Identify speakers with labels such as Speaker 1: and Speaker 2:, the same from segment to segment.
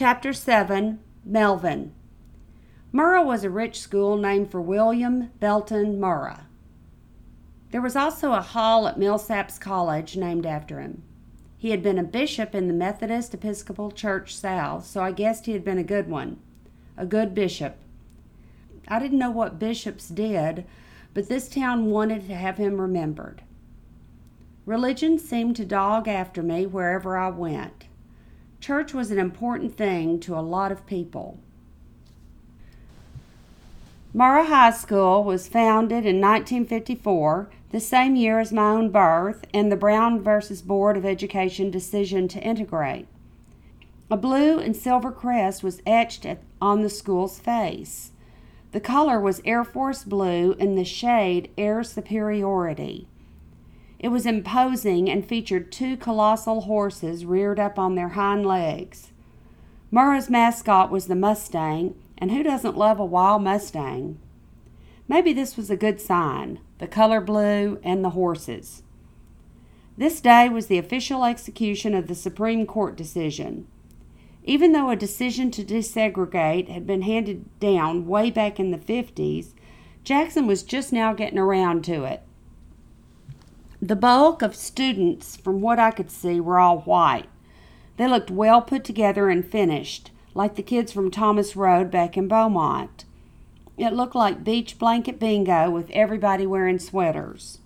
Speaker 1: Chapter 7 Melvin Murrah was a rich school named for William Belton Murrah. There was also a hall at Millsaps College named after him. He had been a bishop in the Methodist Episcopal Church South, so I guessed he had been a good one. A good bishop. I didn't know what bishops did, but this town wanted to have him remembered. Religion seemed to dog after me wherever I went. Church was an important thing to a lot of people. Murrah High School was founded in 1954, the same year as my own birth and the Brown versus Board of Education decision to integrate. A blue and silver crest was etched at, on the school's face. The color was Air Force blue and the shade Air Superiority. It was imposing and featured two colossal horses reared up on their hind legs. Murrah's mascot was the Mustang, and who doesn't love a wild Mustang? Maybe this was a good sign the color blue and the horses. This day was the official execution of the Supreme Court decision. Even though a decision to desegregate had been handed down way back in the 50s, Jackson was just now getting around to it. The bulk of students, from what I could see, were all white. They looked well put together and finished, like the kids from Thomas Road back in Beaumont. It looked like beach blanket bingo with everybody wearing sweaters.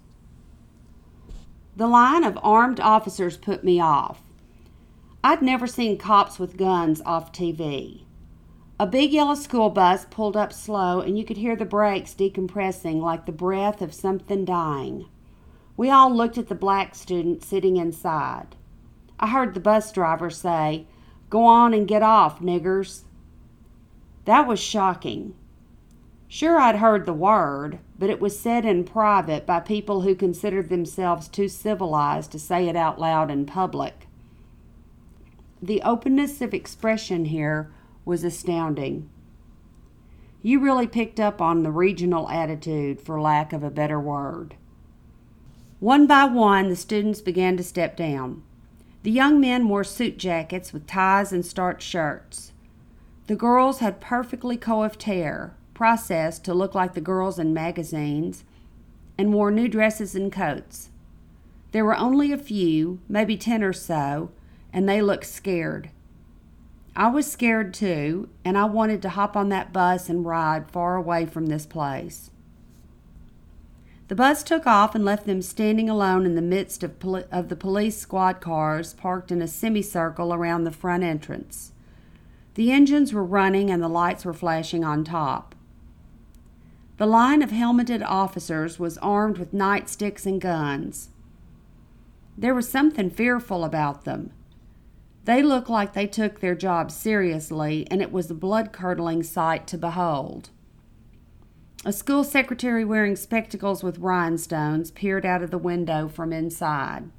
Speaker 1: The line of armed officers put me off. I'd never seen cops with guns off TV. A big yellow school bus pulled up slow, and you could hear the brakes decompressing like the breath of something dying. We all looked at the black student sitting inside. I heard the bus driver say, Go on and get off, niggers. That was shocking. Sure, I'd heard the word, but it was said in private by people who considered themselves too civilized to say it out loud in public. The openness of expression here was astounding. You really picked up on the regional attitude, for lack of a better word. One by one, the students began to step down. The young men wore suit jackets with ties and starched shirts. The girls had perfectly coiffed hair, processed to look like the girls in magazines, and wore new dresses and coats. There were only a few, maybe ten or so, and they looked scared. I was scared too, and I wanted to hop on that bus and ride far away from this place. The bus took off and left them standing alone in the midst of, poli- of the police squad cars parked in a semicircle around the front entrance. The engines were running and the lights were flashing on top. The line of helmeted officers was armed with nightsticks and guns. There was something fearful about them. They looked like they took their job seriously, and it was a blood curdling sight to behold. A school secretary wearing spectacles with rhinestones peered out of the window from inside.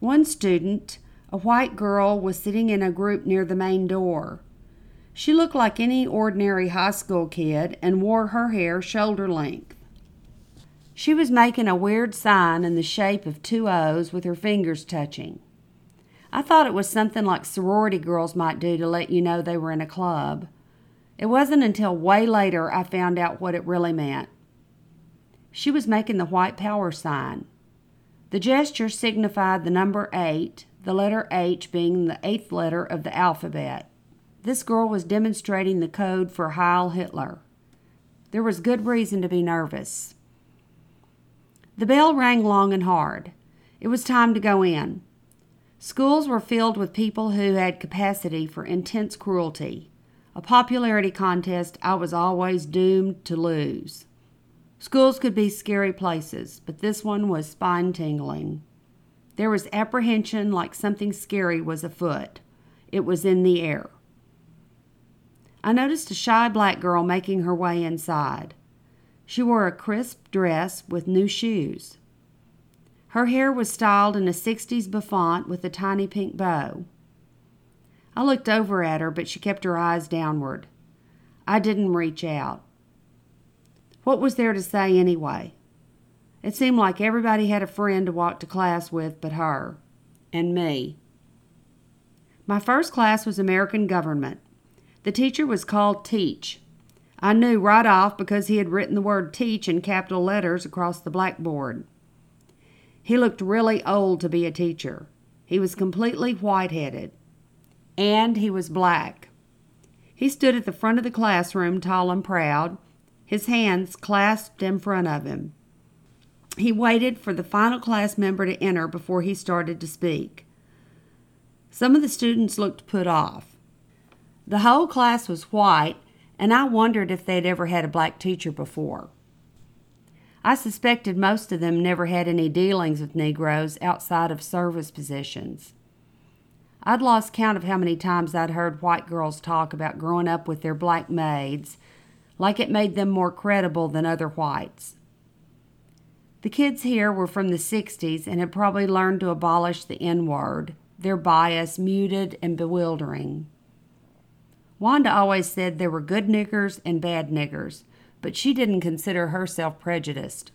Speaker 1: One student, a white girl, was sitting in a group near the main door. She looked like any ordinary high school kid and wore her hair shoulder length. She was making a weird sign in the shape of two O's with her fingers touching. I thought it was something like sorority girls might do to let you know they were in a club. It wasn't until way later I found out what it really meant. She was making the white power sign. The gesture signified the number eight, the letter H being the eighth letter of the alphabet. This girl was demonstrating the code for Heil Hitler. There was good reason to be nervous. The bell rang long and hard. It was time to go in. Schools were filled with people who had capacity for intense cruelty a popularity contest I was always doomed to lose. Schools could be scary places, but this one was spine tingling. There was apprehension like something scary was afoot. It was in the air. I noticed a shy black girl making her way inside. She wore a crisp dress with new shoes. Her hair was styled in a 60s bouffant with a tiny pink bow. I looked over at her, but she kept her eyes downward. I didn't reach out. What was there to say anyway? It seemed like everybody had a friend to walk to class with but her and me. My first class was American Government. The teacher was called Teach. I knew right off because he had written the word teach in capital letters across the blackboard. He looked really old to be a teacher. He was completely white headed. And he was black. He stood at the front of the classroom, tall and proud, his hands clasped in front of him. He waited for the final class member to enter before he started to speak. Some of the students looked put off. The whole class was white, and I wondered if they'd ever had a black teacher before. I suspected most of them never had any dealings with Negroes outside of service positions. I'd lost count of how many times I'd heard white girls talk about growing up with their black maids, like it made them more credible than other whites. The kids here were from the 60s and had probably learned to abolish the N word, their bias muted and bewildering. Wanda always said there were good niggers and bad niggers, but she didn't consider herself prejudiced.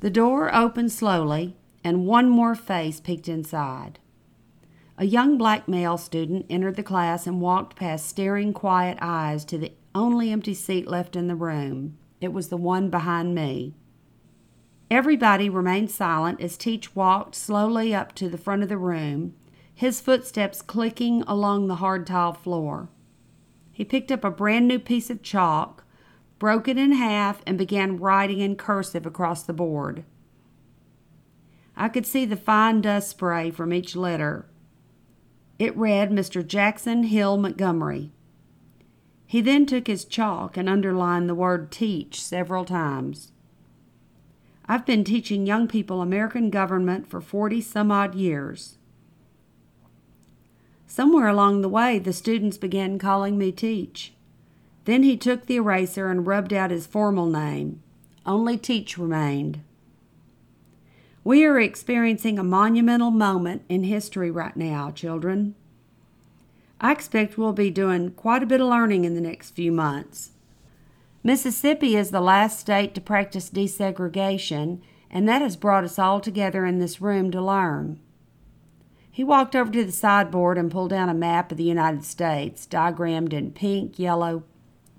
Speaker 1: The door opened slowly, and one more face peeked inside. A young black male student entered the class and walked past staring, quiet eyes to the only empty seat left in the room. It was the one behind me. Everybody remained silent as Teach walked slowly up to the front of the room, his footsteps clicking along the hard tile floor. He picked up a brand new piece of chalk, broke it in half, and began writing in cursive across the board. I could see the fine dust spray from each letter. It read Mr. Jackson Hill Montgomery. He then took his chalk and underlined the word teach several times. I've been teaching young people American government for 40 some odd years. Somewhere along the way, the students began calling me Teach. Then he took the eraser and rubbed out his formal name. Only Teach remained. We are experiencing a monumental moment in history right now, children. I expect we'll be doing quite a bit of learning in the next few months. Mississippi is the last state to practice desegregation, and that has brought us all together in this room to learn. He walked over to the sideboard and pulled down a map of the United States, diagrammed in pink, yellow,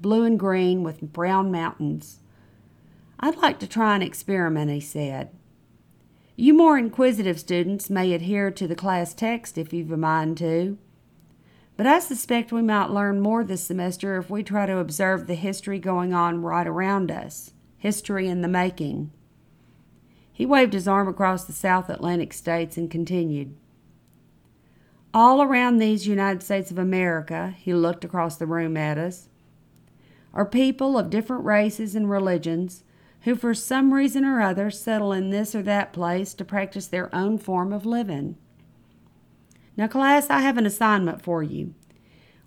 Speaker 1: blue, and green with brown mountains. I'd like to try an experiment, he said. You more inquisitive students may adhere to the class text if you've a mind to. But I suspect we might learn more this semester if we try to observe the history going on right around us, history in the making. He waved his arm across the South Atlantic states and continued. All around these United States of America, he looked across the room at us, are people of different races and religions who for some reason or other settle in this or that place to practice their own form of living. Now, class, I have an assignment for you.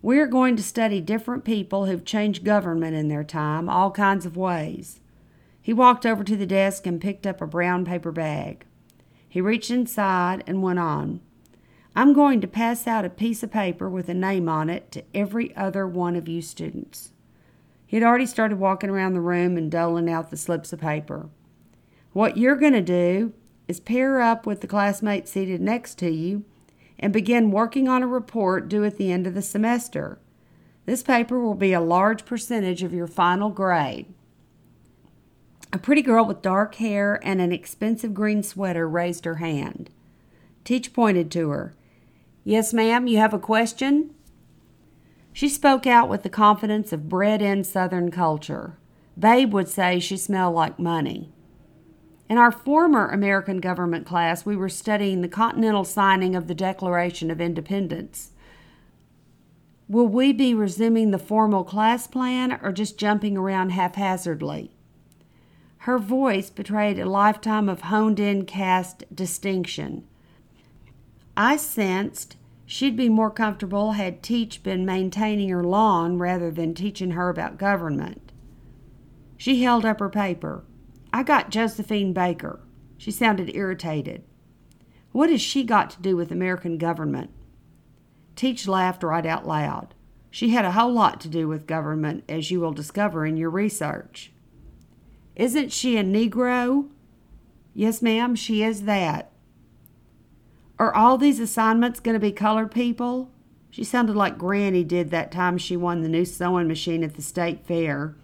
Speaker 1: We are going to study different people who've changed government in their time, all kinds of ways. He walked over to the desk and picked up a brown paper bag. He reached inside and went on. I'm going to pass out a piece of paper with a name on it to every other one of you students. He had already started walking around the room and doling out the slips of paper. What you're going to do is pair up with the classmate seated next to you and begin working on a report due at the end of the semester. This paper will be a large percentage of your final grade. A pretty girl with dark hair and an expensive green sweater raised her hand. Teach pointed to her. Yes, ma'am, you have a question? She spoke out with the confidence of bred in Southern culture. Babe would say she smelled like money. In our former American government class, we were studying the continental signing of the Declaration of Independence. Will we be resuming the formal class plan or just jumping around haphazardly? Her voice betrayed a lifetime of honed in caste distinction. I sensed She'd be more comfortable had Teach been maintaining her lawn rather than teaching her about government. She held up her paper. I got Josephine Baker. She sounded irritated. What has she got to do with American government? Teach laughed right out loud. She had a whole lot to do with government, as you will discover in your research. Isn't she a Negro? Yes, ma'am, she is that. Are all these assignments going to be colored people? She sounded like Granny did that time she won the new sewing machine at the state fair,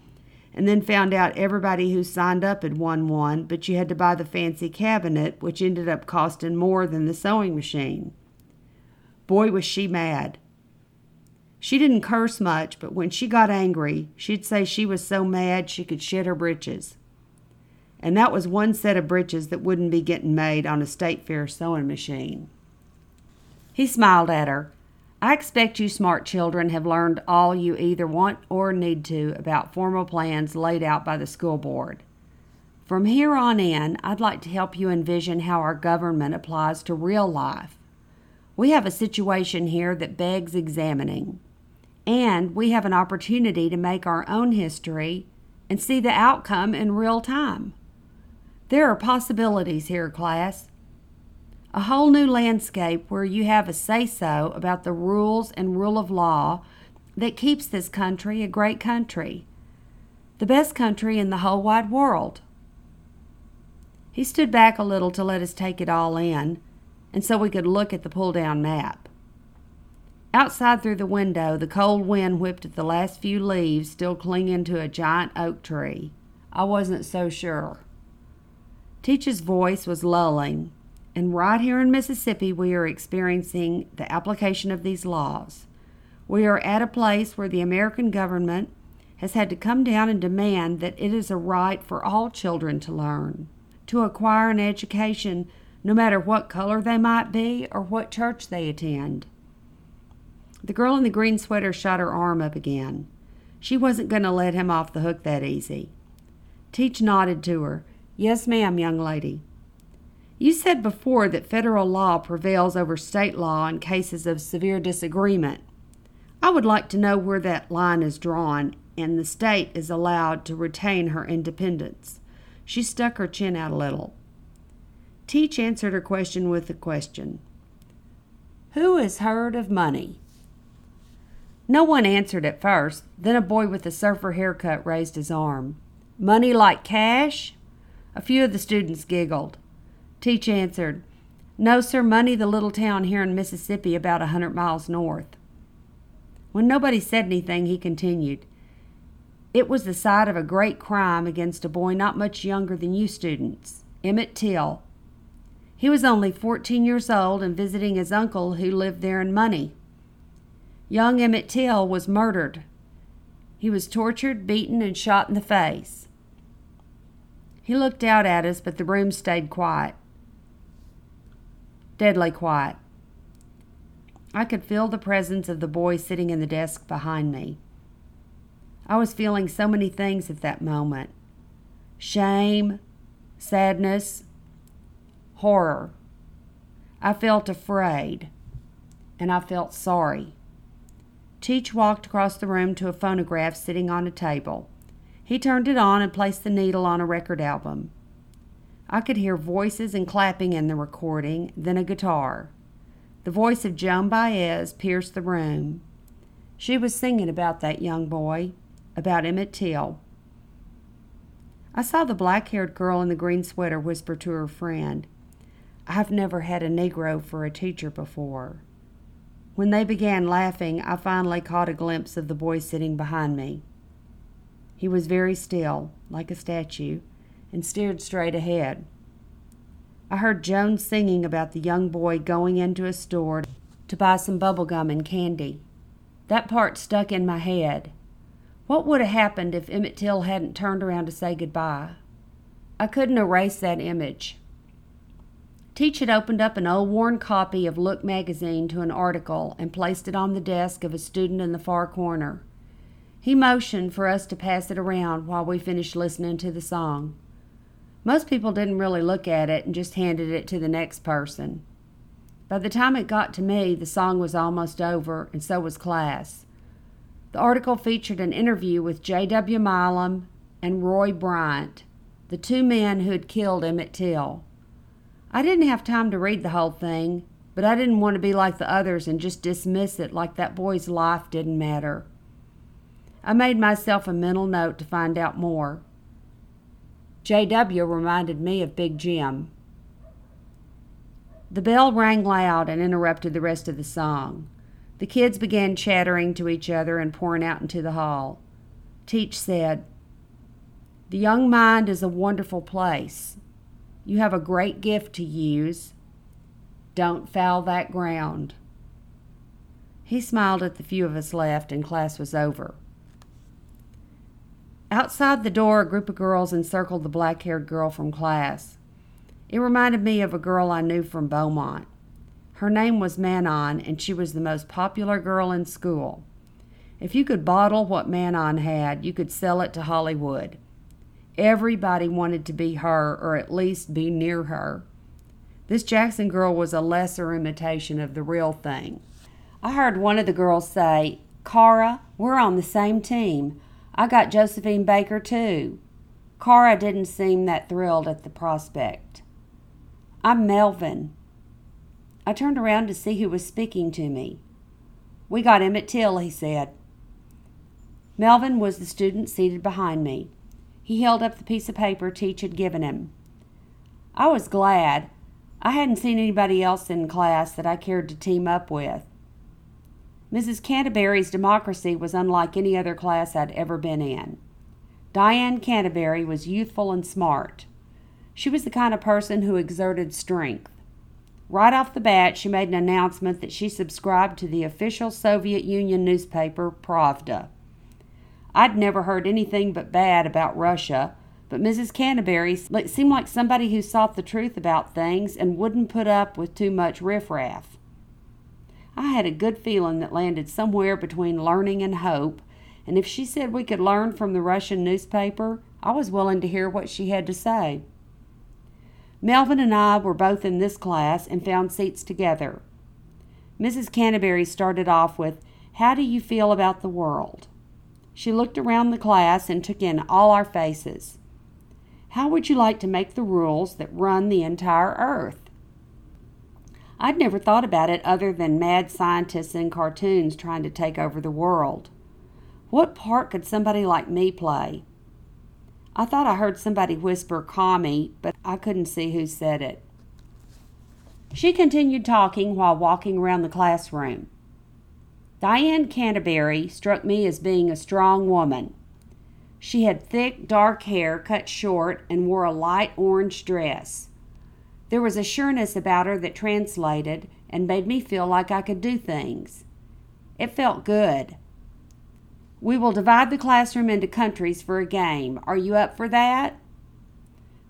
Speaker 1: and then found out everybody who signed up had won one, but you had to buy the fancy cabinet, which ended up costing more than the sewing machine. Boy, was she mad. She didn't curse much, but when she got angry, she'd say she was so mad she could shit her britches. And that was one set of breeches that wouldn't be getting made on a state fair sewing machine. He smiled at her. I expect you smart children have learned all you either want or need to about formal plans laid out by the school board. From here on in, I'd like to help you envision how our government applies to real life. We have a situation here that begs examining, and we have an opportunity to make our own history and see the outcome in real time. There are possibilities here, class. A whole new landscape where you have a say so about the rules and rule of law that keeps this country a great country, the best country in the whole wide world. He stood back a little to let us take it all in, and so we could look at the pull down map. Outside through the window, the cold wind whipped at the last few leaves still clinging to a giant oak tree. I wasn't so sure. Teach's voice was lulling, and right here in Mississippi, we are experiencing the application of these laws. We are at a place where the American government has had to come down and demand that it is a right for all children to learn, to acquire an education, no matter what color they might be or what church they attend. The girl in the green sweater shot her arm up again. She wasn't going to let him off the hook that easy. Teach nodded to her Yes, ma'am, young lady. You said before that federal law prevails over state law in cases of severe disagreement. I would like to know where that line is drawn and the state is allowed to retain her independence. She stuck her chin out a little. Teach answered her question with a question Who has heard of Money? No one answered at first. Then a boy with a surfer haircut raised his arm. Money like cash? A few of the students giggled. Teach answered, No, sir, Money the little town here in Mississippi about a hundred miles north. When nobody said anything, he continued, It was the site of a great crime against a boy not much younger than you students, Emmett Till. He was only 14 years old and visiting his uncle who lived there in Money. Young Emmett Till was murdered. He was tortured, beaten, and shot in the face. He looked out at us, but the room stayed quiet. Deadly quiet. I could feel the presence of the boy sitting in the desk behind me. I was feeling so many things at that moment shame, sadness, horror. I felt afraid, and I felt sorry. Teach walked across the room to a phonograph sitting on a table. He turned it on and placed the needle on a record album. I could hear voices and clapping in the recording, then a guitar. The voice of Joan Baez pierced the room. She was singing about that young boy, about Emmett Till. I saw the black haired girl in the green sweater whisper to her friend, I've never had a Negro for a teacher before. When they began laughing, I finally caught a glimpse of the boy sitting behind me. He was very still, like a statue, and stared straight ahead. I heard Joan singing about the young boy going into a store to buy some bubble gum and candy. That part stuck in my head. What would have happened if Emmett Till hadn't turned around to say goodbye? I couldn't erase that image. Teach had opened up an old worn copy of Look magazine to an article and placed it on the desk of a student in the far corner. He motioned for us to pass it around while we finished listening to the song. Most people didn't really look at it and just handed it to the next person. By the time it got to me, the song was almost over, and so was class. The article featured an interview with J.W. Milam and Roy Bryant, the two men who had killed Emmett Till. I didn't have time to read the whole thing, but I didn't want to be like the others and just dismiss it like that boy's life didn't matter. I made myself a mental note to find out more. JW reminded me of Big Jim. The bell rang loud and interrupted the rest of the song. The kids began chattering to each other and pouring out into the hall. Teach said, The young mind is a wonderful place. You have a great gift to use. Don't foul that ground. He smiled at the few of us left, and class was over. Outside the door, a group of girls encircled the black haired girl from class. It reminded me of a girl I knew from Beaumont. Her name was Manon, and she was the most popular girl in school. If you could bottle what Manon had, you could sell it to Hollywood. Everybody wanted to be her, or at least be near her. This Jackson girl was a lesser imitation of the real thing. I heard one of the girls say, Cara, we're on the same team. I got Josephine Baker too. Cara didn't seem that thrilled at the prospect. I'm Melvin. I turned around to see who was speaking to me. We got Emmett Till, he said. Melvin was the student seated behind me. He held up the piece of paper Teach had given him. I was glad. I hadn't seen anybody else in class that I cared to team up with. Mrs. Canterbury's democracy was unlike any other class I'd ever been in. Diane Canterbury was youthful and smart. She was the kind of person who exerted strength. Right off the bat, she made an announcement that she subscribed to the official Soviet Union newspaper, Pravda. I'd never heard anything but bad about Russia, but Mrs. Canterbury seemed like somebody who sought the truth about things and wouldn't put up with too much riffraff. I had a good feeling that landed somewhere between learning and hope, and if she said we could learn from the Russian newspaper, I was willing to hear what she had to say. Melvin and I were both in this class and found seats together. Mrs. Canterbury started off with, How do you feel about the world? She looked around the class and took in all our faces. How would you like to make the rules that run the entire earth? I'd never thought about it other than mad scientists in cartoons trying to take over the world. What part could somebody like me play? I thought I heard somebody whisper commie, but I couldn't see who said it. She continued talking while walking around the classroom. Diane Canterbury struck me as being a strong woman. She had thick, dark hair cut short and wore a light orange dress. There was a sureness about her that translated and made me feel like I could do things. It felt good. We will divide the classroom into countries for a game. Are you up for that?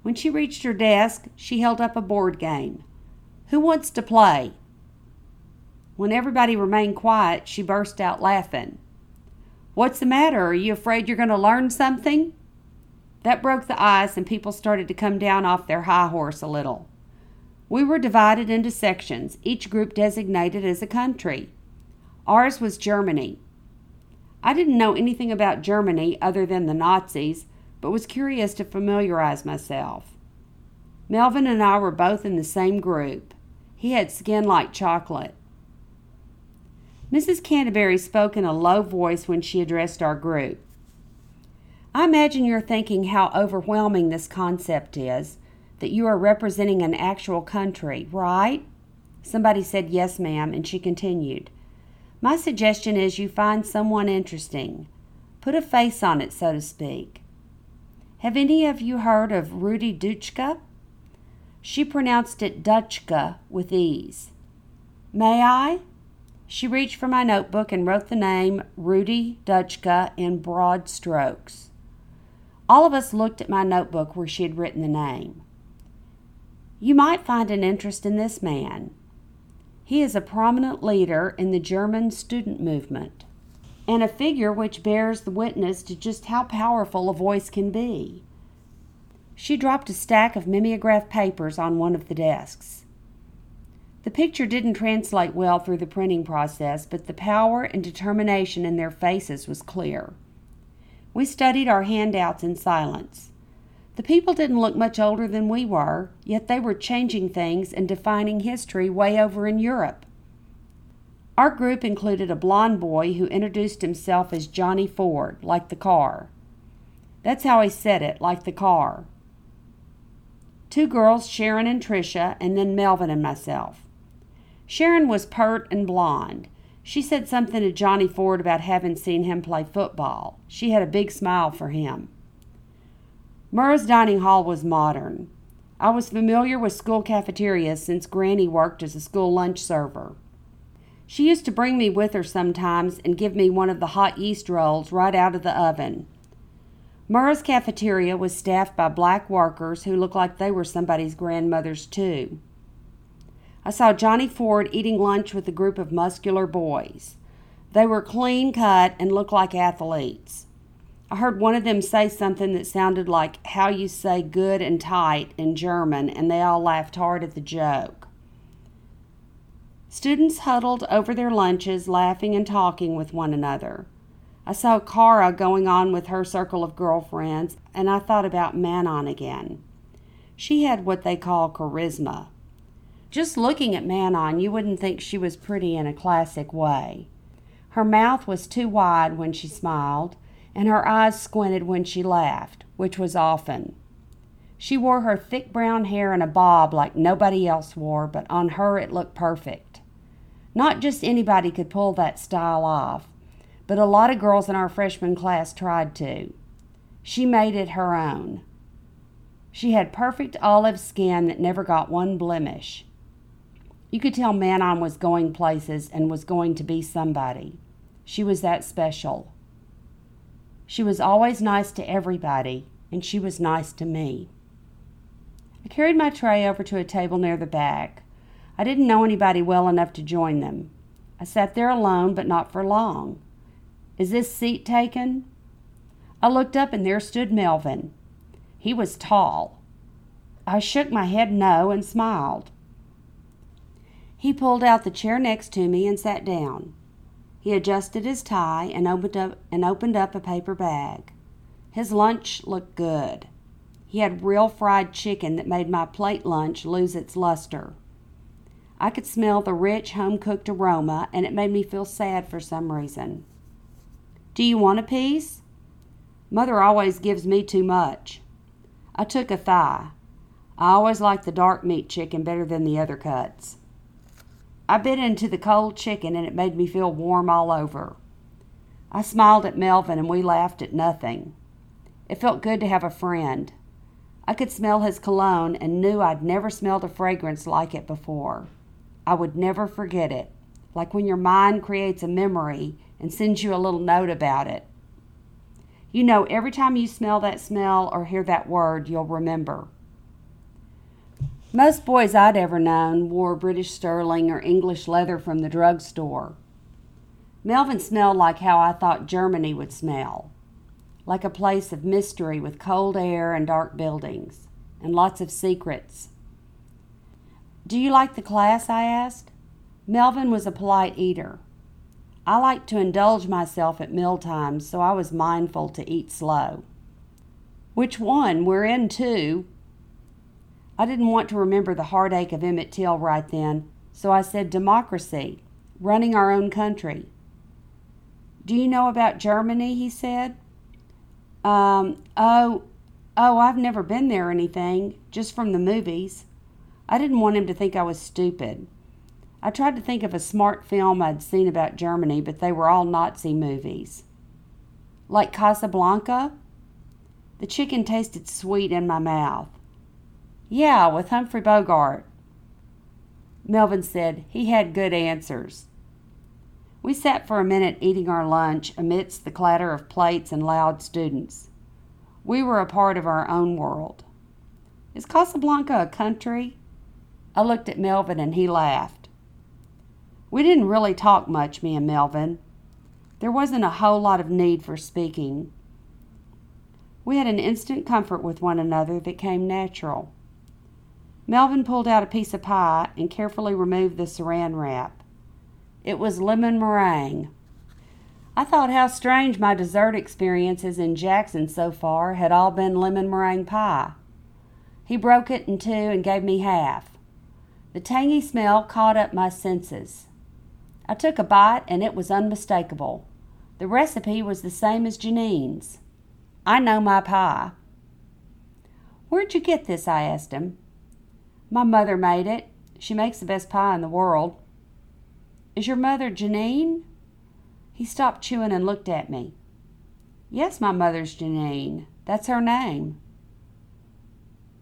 Speaker 1: When she reached her desk, she held up a board game. Who wants to play? When everybody remained quiet, she burst out laughing. What's the matter? Are you afraid you're going to learn something? That broke the ice, and people started to come down off their high horse a little. We were divided into sections, each group designated as a country. Ours was Germany. I didn't know anything about Germany other than the Nazis, but was curious to familiarize myself. Melvin and I were both in the same group. He had skin like chocolate. Mrs. Canterbury spoke in a low voice when she addressed our group. I imagine you're thinking how overwhelming this concept is that you are representing an actual country, right? Somebody said, Yes, ma'am, and she continued. My suggestion is you find someone interesting. Put a face on it, so to speak. Have any of you heard of Rudi Dutschke? She pronounced it Dutchka with ease. May I? She reached for my notebook and wrote the name Rudi Dutschke in broad strokes. All of us looked at my notebook where she had written the name. You might find an interest in this man. He is a prominent leader in the German student movement and a figure which bears the witness to just how powerful a voice can be. She dropped a stack of mimeograph papers on one of the desks. The picture didn't translate well through the printing process, but the power and determination in their faces was clear. We studied our handouts in silence. The people didn't look much older than we were, yet they were changing things and defining history way over in Europe. Our group included a blond boy who introduced himself as Johnny Ford, like the car. That's how he said it, like the car. two girls, Sharon and Tricia, and then Melvin and myself. Sharon was pert and blonde. She said something to Johnny Ford about having seen him play football. She had a big smile for him. Murrah's dining hall was modern. I was familiar with school cafeterias since Granny worked as a school lunch server. She used to bring me with her sometimes and give me one of the hot yeast rolls right out of the oven. Murrah's cafeteria was staffed by black workers who looked like they were somebody's grandmothers, too. I saw Johnny Ford eating lunch with a group of muscular boys. They were clean cut and looked like athletes. I heard one of them say something that sounded like how you say good and tight in German, and they all laughed hard at the joke. Students huddled over their lunches, laughing and talking with one another. I saw Cara going on with her circle of girlfriends, and I thought about Manon again. She had what they call charisma. Just looking at Manon, you wouldn't think she was pretty in a classic way. Her mouth was too wide when she smiled, and her eyes squinted when she laughed, which was often. She wore her thick brown hair in a bob like nobody else wore, but on her it looked perfect. Not just anybody could pull that style off, but a lot of girls in our freshman class tried to. She made it her own. She had perfect olive skin that never got one blemish. You could tell Manon was going places and was going to be somebody. She was that special. She was always nice to everybody, and she was nice to me. I carried my tray over to a table near the back. I didn't know anybody well enough to join them. I sat there alone, but not for long. Is this seat taken? I looked up and there stood Melvin. He was tall. I shook my head no and smiled. He pulled out the chair next to me and sat down. He adjusted his tie and opened up and opened up a paper bag. His lunch looked good. He had real fried chicken that made my plate lunch lose its luster. I could smell the rich home cooked aroma and it made me feel sad for some reason. Do you want a piece? Mother always gives me too much. I took a thigh. I always like the dark meat chicken better than the other cuts. I bit into the cold chicken and it made me feel warm all over. I smiled at Melvin and we laughed at nothing. It felt good to have a friend. I could smell his cologne and knew I'd never smelled a fragrance like it before. I would never forget it, like when your mind creates a memory and sends you a little note about it. You know, every time you smell that smell or hear that word, you'll remember. Most boys I'd ever known wore British sterling or English leather from the drugstore. Melvin smelled like how I thought Germany would smell like a place of mystery with cold air and dark buildings, and lots of secrets. Do you like the class? I asked. Melvin was a polite eater. I liked to indulge myself at meal times, so I was mindful to eat slow. Which one? We're in two. I didn't want to remember the heartache of Emmett Till right then, so I said democracy, running our own country. Do you know about Germany? he said. Um, oh, oh, I've never been there or anything, just from the movies. I didn't want him to think I was stupid. I tried to think of a smart film I'd seen about Germany, but they were all Nazi movies. Like Casablanca? The chicken tasted sweet in my mouth. Yeah, with Humphrey Bogart. Melvin said he had good answers. We sat for a minute eating our lunch amidst the clatter of plates and loud students. We were a part of our own world. Is Casablanca a country? I looked at Melvin and he laughed. We didn't really talk much, me and Melvin. There wasn't a whole lot of need for speaking. We had an instant comfort with one another that came natural. Melvin pulled out a piece of pie and carefully removed the saran wrap. It was lemon meringue. I thought how strange my dessert experiences in Jackson so far had all been lemon meringue pie. He broke it in two and gave me half. The tangy smell caught up my senses. I took a bite and it was unmistakable. The recipe was the same as Janine's. I know my pie. Where'd you get this? I asked him. My mother made it. She makes the best pie in the world. Is your mother Janine? He stopped chewing and looked at me. Yes, my mother's Janine. That's her name.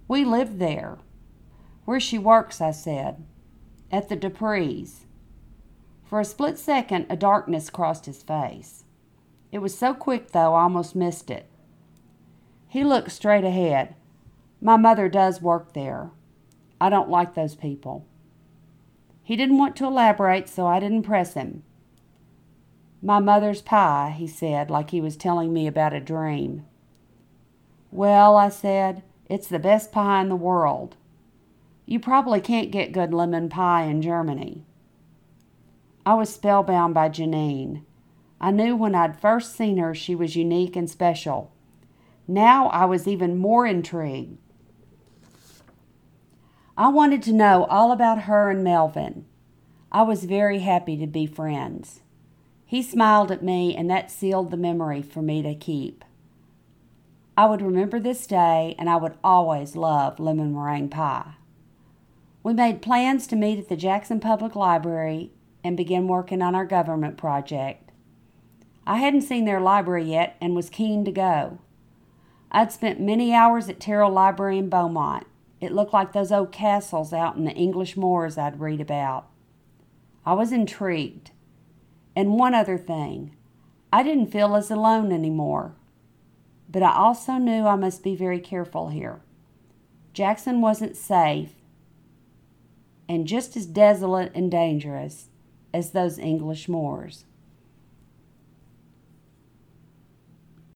Speaker 1: We live there. Where she works, I said. At the Duprees. For a split second, a darkness crossed his face. It was so quick, though, I almost missed it. He looked straight ahead. My mother does work there. I don't like those people. He didn't want to elaborate, so I didn't press him. My mother's pie, he said, like he was telling me about a dream. Well, I said, it's the best pie in the world. You probably can't get good lemon pie in Germany. I was spellbound by Janine. I knew when I'd first seen her she was unique and special. Now I was even more intrigued. I wanted to know all about her and Melvin. I was very happy to be friends. He smiled at me, and that sealed the memory for me to keep. I would remember this day, and I would always love lemon meringue pie. We made plans to meet at the Jackson Public Library and begin working on our government project. I hadn't seen their library yet and was keen to go. I'd spent many hours at Tyrrell Library in Beaumont. It looked like those old castles out in the English moors I'd read about. I was intrigued. And one other thing I didn't feel as alone anymore. But I also knew I must be very careful here. Jackson wasn't safe and just as desolate and dangerous as those English moors.